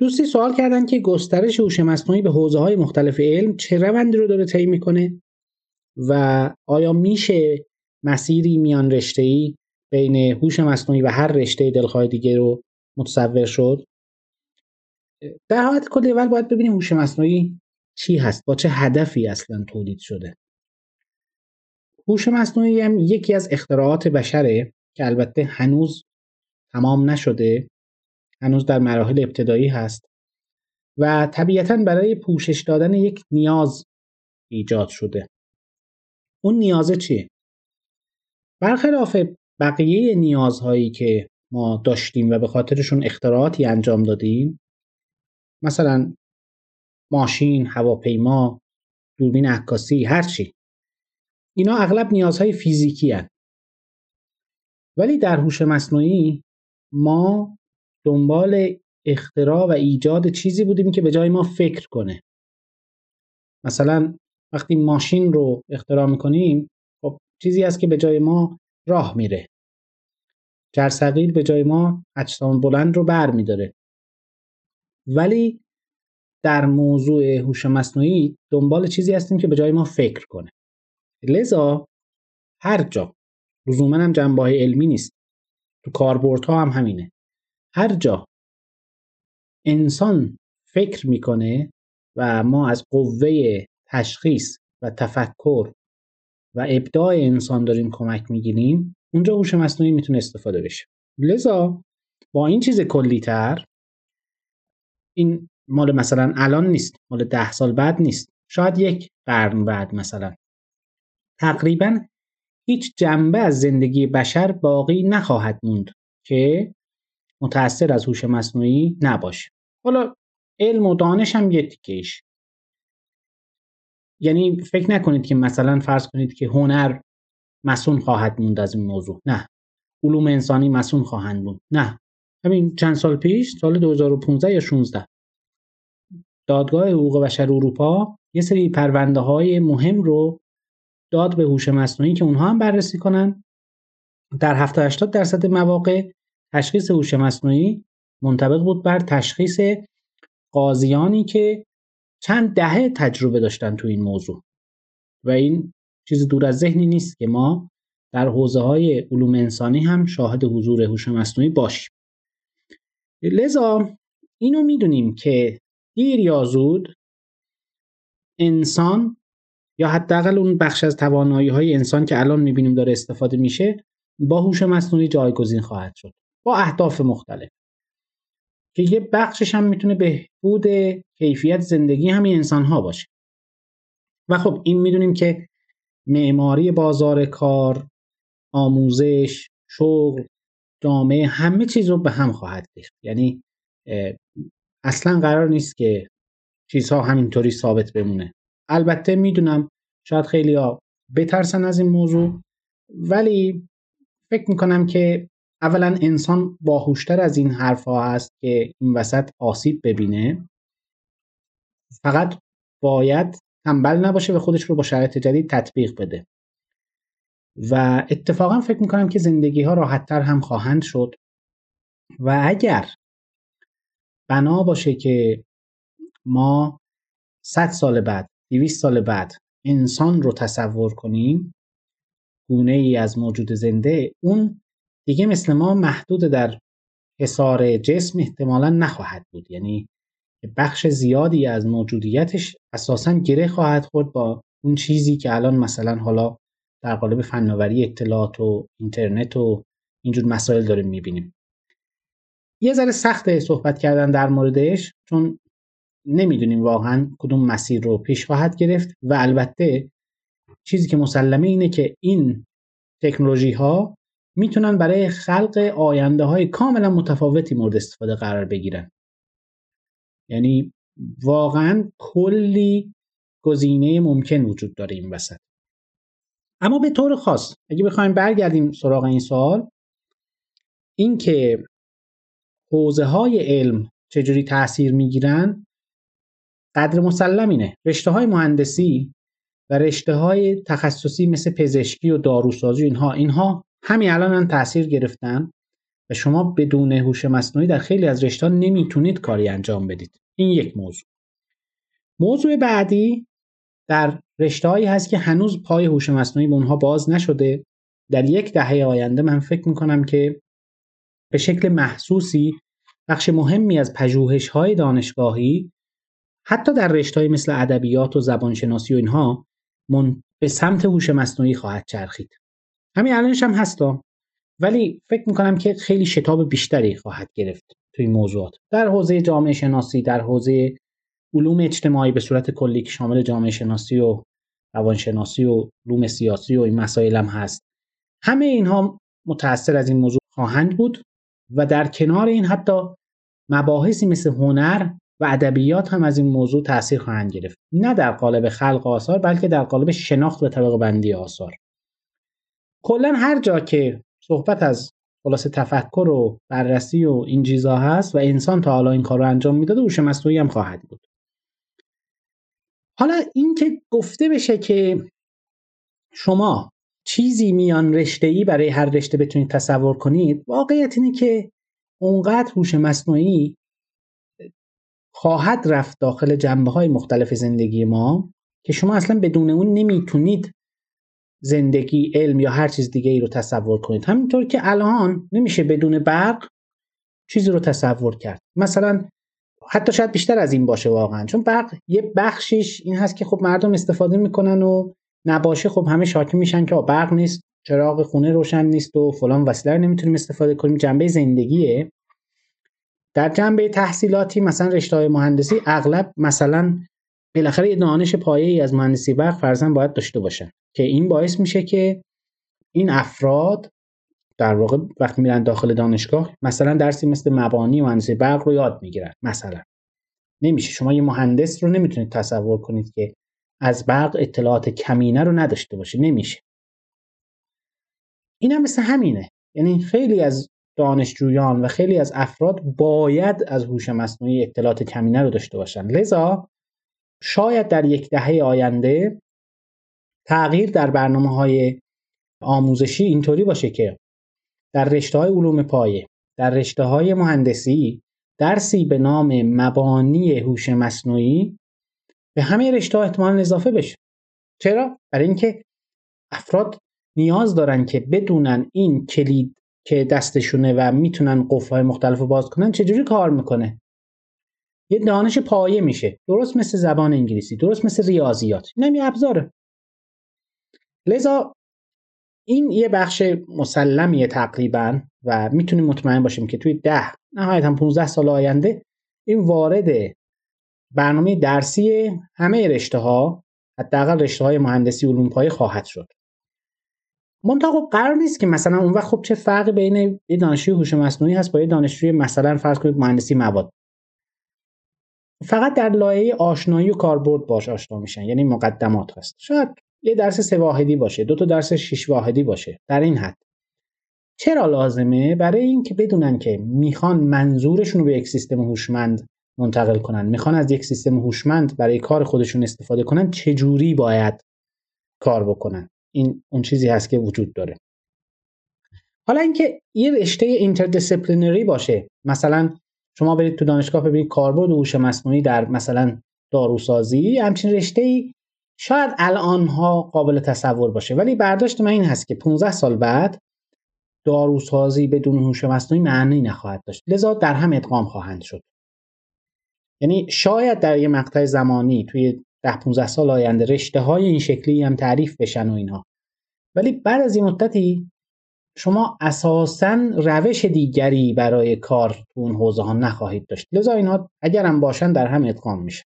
دوستی سوال کردن که گسترش هوش مصنوعی به حوزه های مختلف علم چه روندی رو داره طی می‌کنه و آیا میشه مسیری میان رشته ای بین هوش مصنوعی و هر رشته دلخواه دیگه رو متصور شد؟ در حالت کلی اول باید ببینیم هوش مصنوعی چی هست با چه هدفی اصلا تولید شده. هوش مصنوعی هم یکی از اختراعات بشره که البته هنوز تمام نشده. هنوز در مراحل ابتدایی هست و طبیعتا برای پوشش دادن یک نیاز ایجاد شده اون نیازه چیه؟ برخلاف بقیه نیازهایی که ما داشتیم و به خاطرشون اختراعاتی انجام دادیم مثلا ماشین، هواپیما، دوربین عکاسی، هرچی اینا اغلب نیازهای فیزیکی هن. ولی در هوش مصنوعی ما دنبال اختراع و ایجاد چیزی بودیم که به جای ما فکر کنه. مثلا وقتی ماشین رو اختراع می‌کنیم خب چیزی است که به جای ما راه میره. جرثقیل به جای ما اجسام بلند رو بر میداره. ولی در موضوع هوش مصنوعی دنبال چیزی هستیم که به جای ما فکر کنه. لذا هر جا لزوما هم جنبه علمی نیست. تو کاربردها هم همینه. هر جا انسان فکر می‌کنه و ما از قوه تشخیص و تفکر و ابداع انسان داریم کمک می‌گیریم اونجا هوش مصنوعی می‌تونه استفاده بشه. لذا با این چیز کلی تر این مال مثلا الان نیست مال ده سال بعد نیست شاید یک قرن بعد مثلا. تقریبا هیچ جنبه از زندگی بشر باقی نخواهد موند که متأثر از هوش مصنوعی نباشه. حالا علم و دانش هم یه تیکهش یعنی فکر نکنید که مثلا فرض کنید که هنر مسون خواهد موند از این موضوع. نه. علوم انسانی مسون خواهند موند. نه. همین چند سال پیش سال 2015 یا 16 دادگاه حقوق بشر اروپا یه سری پرونده های مهم رو داد به هوش مصنوعی که اونها هم بررسی کنن. در 70 80 درصد مواقع تشخیص هوش مصنوعی منطبق بود بر تشخیص قاضیانی که چند دهه تجربه داشتن تو این موضوع. و این چیز دور از ذهنی نیست که ما در حوزه های علوم انسانی هم شاهد حضور هوش مصنوعی باشیم. لذا اینو می‌دونیم که دیر یا زود انسان یا حداقل اون بخش از توانایی های انسان که الان می‌بینیم داره استفاده میشه با هوش مصنوعی جایگزین خواهد شد. با اهداف مختلف. که یه بخشش هم می‌تونه بهبود کیفیت زندگی همین انسان ها باشه. و خب این می‌دونیم که معماری بازار کار آموزش شغل جامعه همه چیز رو به هم خواهد ریخت یعنی اصلا قرار نیست که چیزها همینطوری ثابت بمونه. البته می‌دونم شاید خیلی ها بترسن از این موضوع ولی فکر می‌کنم که اولا انسان باهوشتر از این حرف ها هست که این وسط آسیب ببینه. فقط باید تنبل نباشه و خودش رو با شرایط جدید تطبیق بده. و اتفاقا فکر می‌کنم که زندگی ها راحتتر هم خواهند شد. و اگر بنا باشه که ما 100 سال بعد 200 سال بعد انسان رو تصور کنیم گونه ای از موجود زنده اون دیگه مثل ما محدود در حصار جسم احتمالا نخواهد بود. یعنی بخش زیادی از موجودیتش اساسا گره خواهد خورد با اون چیزی که الان مثلا حالا در قالب فناوری اطلاعات و اینترنت و اینجور مسائل داریم می‌بینیم. یه ذره سخته صحبت کردن در موردش چون نمی‌دونیم واقعا کدوم مسیر رو پیش خواهد گرفت و البته چیزی که مسلمه اینه که این تکنولوژی ها می‌تونن برای خلق آینده های کاملا متفاوتی مورد استفاده قرار بگیرن. یعنی واقعا کلی گزینه ممکن وجود داره این وسط. اما به طور خاص اگه بخوایم برگردیم سراغ این سوال اینکه حوزه های علم چجوری تاثیر می‌گیرن قدر مسلم اینه. رشته های مهندسی و رشته های تخصصی مثل پزشکی و داروسازی اینها اینها همین الان تاثیر گرفتن و شما بدون هوش مصنوعی در خیلی از رشته نمی‌تونید کاری انجام بدید. این یک موضوع. موضوع بعدی در رشتههایی هست که هنوز پای هوش مصنوعی به اونها باز نشده. در یک دهه آینده من فکر می‌کنم که به شکل محسوسی بخش مهمی از های دانشگاهی حتی در رشته‌های مثل ادبیات و زبانشناسی و اینها من به سمت هوش مصنوعی خواهد چرخید. همین الانش هم هستا. ولی فکر می‌کنم که خیلی شتاب بیشتری خواهد گرفت توی موضوعات. در حوزه جامعه شناسی در حوزه علوم اجتماعی به صورت کلی که شامل جامعه شناسی و روانشناسی و علوم سیاسی و این مسائل هم هست. همه اینها متأثر از این موضوع خواهند بود و در کنار این حتی مباحثی مثل هنر و ادبیات هم از این موضوع تاثیر خواهند گرفت. نه در قالب خلق آثار بلکه در قالب شناخت و طبقه بندی آثار. کلا هر جا که صحبت از خلاصه تفکر و بررسی و این چیزا هست و انسان تا حالا این کار رو انجام می‌داده هوش مصنوعی هم خواهد بود. حالا این که گفته بشه که شما چیزی میان رشته ای برای هر رشته بتونید تصور کنید واقعیت اینه که اونقدر هوش مصنوعی خواهد رفت داخل جنبه های مختلف زندگی ما که شما اصلا بدون اون نمی‌تونید زندگی علم یا هر چیز دیگه ای رو تصور کنید. همینطور که الان نمیشه بدون برق چیزی رو تصور کرد. مثلا حتی شاید بیشتر از این باشه واقعا. چون برق یه بخشیش این هست که خب مردم استفاده می‌کنن و نباشه خب همه شاکی میشن که برق نیست چراغ خونه روشن نیست و فلان وسیله رو نمی‌تونیم استفاده کنیم. جنبه زندگیه. در جنبه تحصیلاتی مثلا رشته های مهندسی اغلب مثلا بالاخره یه دانش پایه ای از مهندسی برق فرزن باید داشته باشن که این باعث میشه که این افراد در واقع وقتی میرن داخل دانشگاه مثلا درسی مثل مبانی مهندسی برق رو یاد می‌گیرن مثلا. نمیشه. شما یه مهندس رو نمی‌تونید تصور کنید که از برق اطلاعات کمینه رو نداشته باشه. نمیشه. این هم مثل همینه. یعنی خیلی از دانشجویان و خیلی از افراد باید از هوش مصنوعی اطلاعات کمینه رو داشته باشن. لذا شاید در یک دهه آینده تغییر در برنامه های آموزشی اینطوری باشه که در رشته های علوم پایه در رشته های مهندسی درسی به نام مبانی هوش مصنوعی به همه رشته ها احتمال اضافه بشه. چرا؟ برای اینکه افراد نیاز دارن که بدونن این کلید که دستشونه و می‌تونن قفل مختلف رو باز کنن چجوری کار می‌کنه. یه دانش پایه میشه. درست مثل زبان انگلیسی درست مثل ریاضیات. نمی ابزاره. لذا این یه بخش مسلمیه تقریبا و می‌تونیم مطمئن باشیم که توی ده نهایت هم 15 سال آینده این وارد برنامه درسی همه رشته ها حداقل رشته های مهندسی علوم پایه خواهد شد. منتها خب قرار نیست که مثلا اون وقت خب چه فرقی بین یه دانشجوی هوش مصنوعی هست با یه دانشجوی مثلا فرض کنید مهندسی مواد. فقط در لایه آشنایی و کاربرد باش آشنا میشن یعنی مقدمات هست. شاید یه درس سه واحدی باشه دو تا درس شش واحدی باشه در این حد. چرا لازمه؟ برای اینکه بدونن که می‌خوان منظورشون رو به یک سیستم هوشمند منتقل کنن می‌خوان از یک سیستم هوشمند برای کار خودشون استفاده کنن چه جوری باید کار بکنن؟ این اون چیزی هست که وجود داره. حالا اینکه یه رشته interdisciplinary باشه مثلا شما برید تو دانشگاه ببینید کاربرد هوش مصنوعی در مثلا داروسازی همچین رشته ای شاید الان ها قابل تصور باشه. ولی برداشت من این هست که 15 سال بعد داروسازی بدون هوش مصنوعی معنی نخواهد داشت. لذا در هم ادغام خواهند شد. یعنی شاید در یه مقطع زمانی توی 10 15 سال آینده رشته های این شکلی هم تعریف بشن و اینها. ولی بعد از این مدتی شما اساسا روش دیگری برای کار تو اون حوزه ها نخواهید داشت. لذا اینها اگر هم باشن در هم ادغام میشه.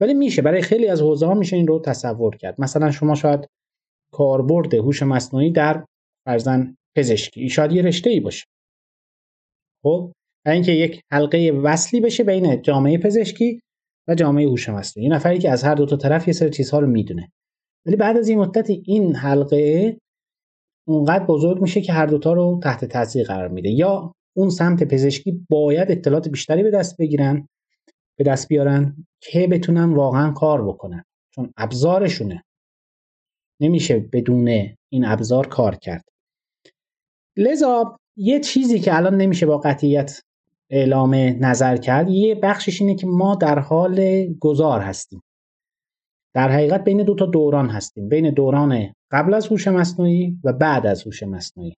ولی میشه. برای خیلی از حوزه ها میشه این رو تصور کرد. مثلا شما شاید کاربرد هوش مصنوعی در فرزن پزشکی. شاید یه رشته ای باشه. خب؟ اینکه یک حلقه وصلی بشه بین جامعه پزشکی و جامعه هوش مصنوعی. یه نفری که از هر دو تا طرف یه سری چیزها رو می‌دونه. ولی بعد از این مدت این حلقه اونقدر بزرگ میشه که هر دوتا رو تحت تاثیر قرار میده. یا اون سمت پزشکی باید اطلاعات بیشتری به دست بگیرن به دست بیارن که بتونن واقعا کار بکنن. چون ابزارشونه. نمیشه بدون این ابزار کار کرد. لذا یه چیزی که الان نمیشه با قطعیت اعلام نظر کرد یه بخشش اینه که ما در حال گذار هستیم. در حقیقت بین دو تا دوران هستیم. بین دوران قبل از هوش مصنوعی و بعد از هوش مصنوعی.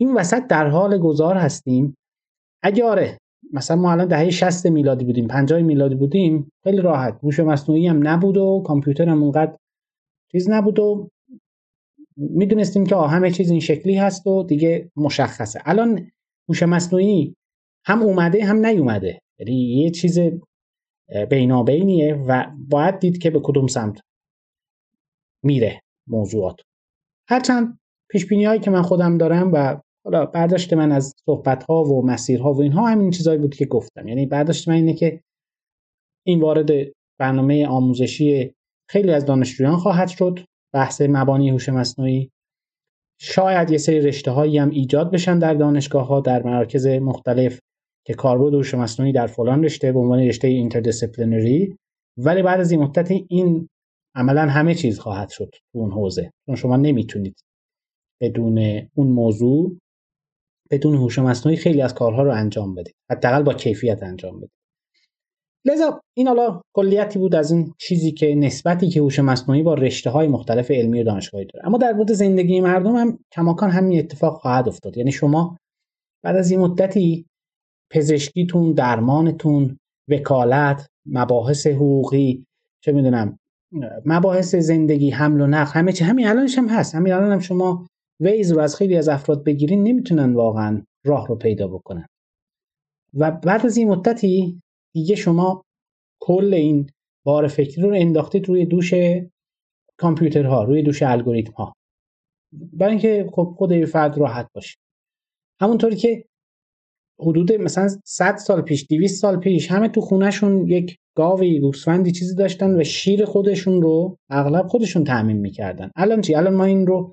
این وسط در حال گذار هستیم. اگه آره مثلا ما الان دهه 60 میلادی بودیم 50 میلادی بودیم خیلی راحت. هوش مصنوعی هم نبود و کامپیوتر هم اونقدر چیز نبود و می‌دونستیم که همه چیز این شکلی هست و دیگه مشخصه. الان هوش مصنوعی هم اومده هم نیومده. یعنی یه چیز بینابینیه و باید دید که به کدوم سمت میره موضوعات. هرچند پیش هایی که من خودم دارم و حالا برداشت من از صحبت ها و مسیرها و اینها همین چیزایی بود که گفتم. یعنی برداشت من اینه که این وارد برنامه آموزشی خیلی از دانشجویان خواهد شد. بحث مبانی هوش مصنوعی. شاید یه سری رشته هایی هم ایجاد بشن در دانشگاه ها در مراکز مختلف. که کاربرد هوش مصنوعی در فلان رشته به عنوان رشته interdisciplinary ولی بعد از این مدت این عملا همه چیز خواهد شد تو اون حوزه. چون شما نمی‌تونید بدون اون موضوع بدون هوش مصنوعی خیلی از کارها رو انجام بدید. حداقل با کیفیت انجام بدید. لذا این حالا کلیتی بود از این چیزی که نسبتی که هوش مصنوعی با رشته های مختلف علمی و دانشگاهی داره. اما در مورد زندگی مردم هم کماکان همین اتفاق خواهد افتاد. یعنی شما بعد از این مدتی پزشکیتون درمانتون وکالت مباحث حقوقی چه می‌دونم مباحث زندگی حمل و نقل همه چی. همین الانش هم هست. همین الان هم شما ویز رو از خیلی از افراد بگیرین نمی‌تونن واقعا راه رو پیدا بکنن. و بعد از این مدتی دیگه شما کل این بار فکری رو انداختید روی دوش کامپیوترها روی دوش الگوریتم ها برای اینکه خب خود فرد راحت باشه. همونطوری که حدود مثلا 100 سال پیش 200 سال پیش همه تو خونهشون یک گاوی گوسفندی چیزی داشتن و شیر خودشون رو اغلب خودشون تعمین می‌کردن. الان چی؟ الان ما این رو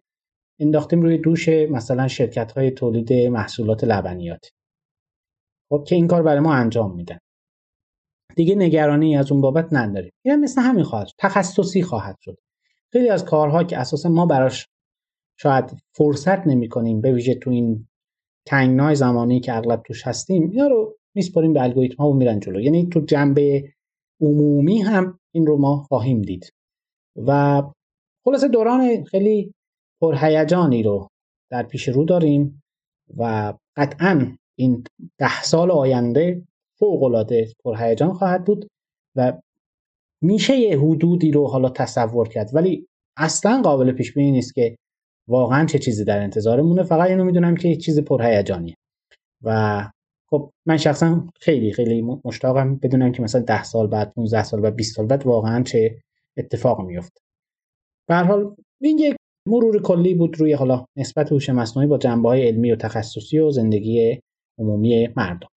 انداختیم روی دوش مثلا شرکت های تولید محصولات لبنیات خب که این کار برای ما انجام میدن. دیگه نگرانی از اون بابت نداریم. این مثل همین خواهد تخصصی خواهد شد. خیلی از کارها که اساسا ما براش شاید فرصت نمی کنیم به ویژه تو این تنگنای زمانی که اغلب توش هستیم اینا رو میسپاریم به الگوریتم ها و میرن جلو. یعنی تو جنبه عمومی هم این رو ما خواهیم دید. و خلاصه دوران خیلی پرهیجانی رو در پیش رو داریم و قطعا این ده سال آینده فوق العاده پرهیجان خواهد بود و میشه یه حدودی رو حالا تصور کرد. ولی اصلا قابل پیش بینی نیست که واقعا چه چیزی در انتظارمونه؟ فقط اینو می‌دونم که چیز پرهیجانیه. و خب من شخصا خیلی خیلی مشتاقم بدونم که مثلا 10 سال بعد 15 سال بعد 20 سال بعد واقعا چه اتفاق میفته به هر حال این یک مرور کلی بود روی حالا نسبت هوش مصنوعی با جنبه های علمی و تخصصی و زندگی عمومی مردم.